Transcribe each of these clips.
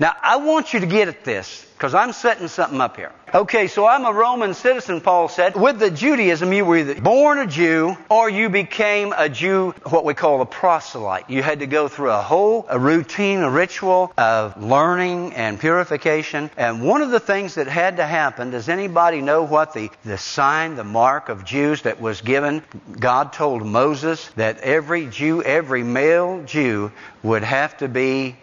I want you to get at this because I'm setting something up here. Okay, so I'm a Roman citizen, Paul said. With the Judaism, you were either born a Jew or you became a Jew, what we call a proselyte. You had to go through a whole a routine, a ritual of learning and purification. And one of the things that had to happen, does anybody know what the, the sign, the mark of Jews that was given? God told Moses that every Jew, every male Jew would have to be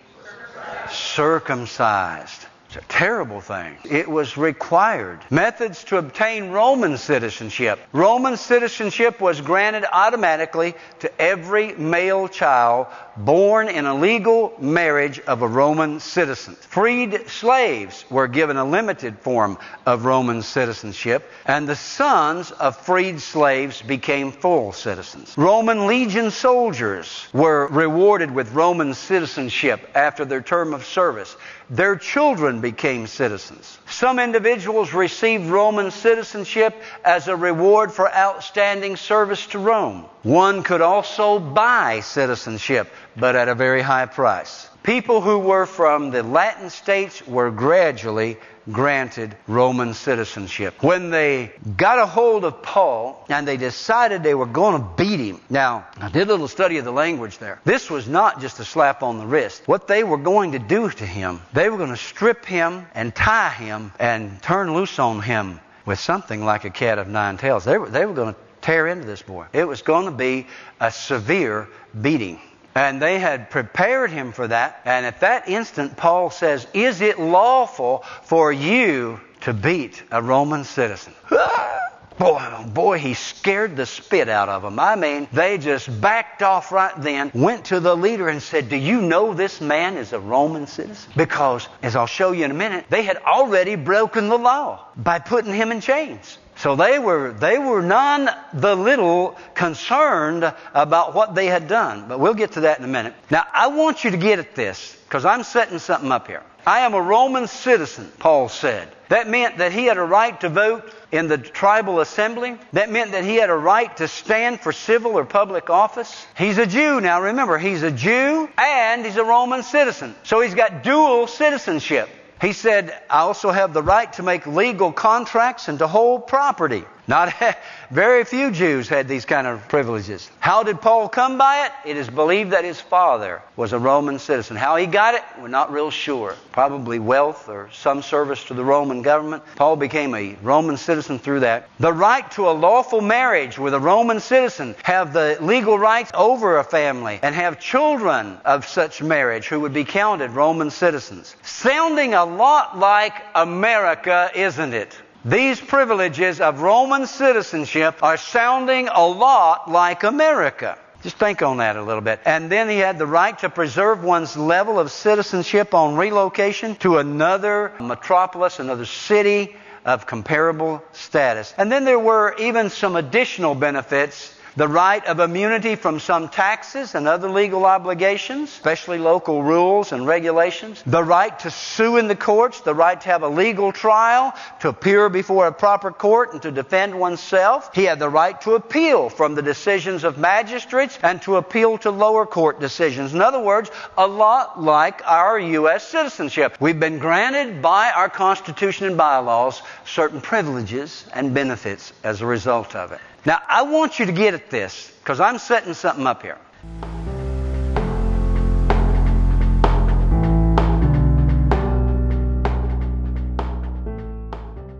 circumcised. It's a terrible thing. It was required. Methods to obtain Roman citizenship. Roman citizenship was granted automatically to every male child born in a legal marriage of a Roman citizen. Freed slaves were given a limited form of Roman citizenship, and the sons of freed slaves became full citizens. Roman legion soldiers were rewarded with Roman citizenship after their term of service. Their children became citizens. Some individuals received Roman citizenship as a reward for outstanding service to Rome. One could also buy citizenship, but at a very high price. People who were from the Latin states were gradually granted Roman citizenship. When they got a hold of Paul and they decided they were going to beat him. Now, I did a little study of the language there. This was not just a slap on the wrist. What they were going to do to him, they were going to strip him and tie him and turn loose on him with something like a cat of nine tails. They were, they were going to tear into this boy. It was going to be a severe beating. And they had prepared him for that. And at that instant, Paul says, Is it lawful for you to beat a Roman citizen? Boy, oh boy, he scared the spit out of them. I mean, they just backed off right then, went to the leader and said, Do you know this man is a Roman citizen? Because, as I'll show you in a minute, they had already broken the law by putting him in chains. So they were, they were none the little concerned about what they had done. But we'll get to that in a minute. Now, I want you to get at this because I'm setting something up here. I am a Roman citizen, Paul said. That meant that he had a right to vote in the tribal assembly. That meant that he had a right to stand for civil or public office. He's a Jew. Now remember, he's a Jew and he's a Roman citizen. So he's got dual citizenship. He said, I also have the right to make legal contracts and to hold property. Not very few Jews had these kind of privileges. How did Paul come by it? It is believed that his father was a Roman citizen. How he got it, we're not real sure. Probably wealth or some service to the Roman government. Paul became a Roman citizen through that. The right to a lawful marriage with a Roman citizen, have the legal rights over a family, and have children of such marriage who would be counted Roman citizens. Sounding a lot like America, isn't it? These privileges of Roman citizenship are sounding a lot like America. Just think on that a little bit. And then he had the right to preserve one's level of citizenship on relocation to another metropolis, another city of comparable status. And then there were even some additional benefits the right of immunity from some taxes and other legal obligations, especially local rules and regulations, the right to sue in the courts, the right to have a legal trial, to appear before a proper court and to defend oneself. He had the right to appeal from the decisions of magistrates and to appeal to lower court decisions. In other words, a lot like our U.S. citizenship. We've been granted by our Constitution and bylaws certain privileges and benefits as a result of it. Now, I want you to get at this because I'm setting something up here.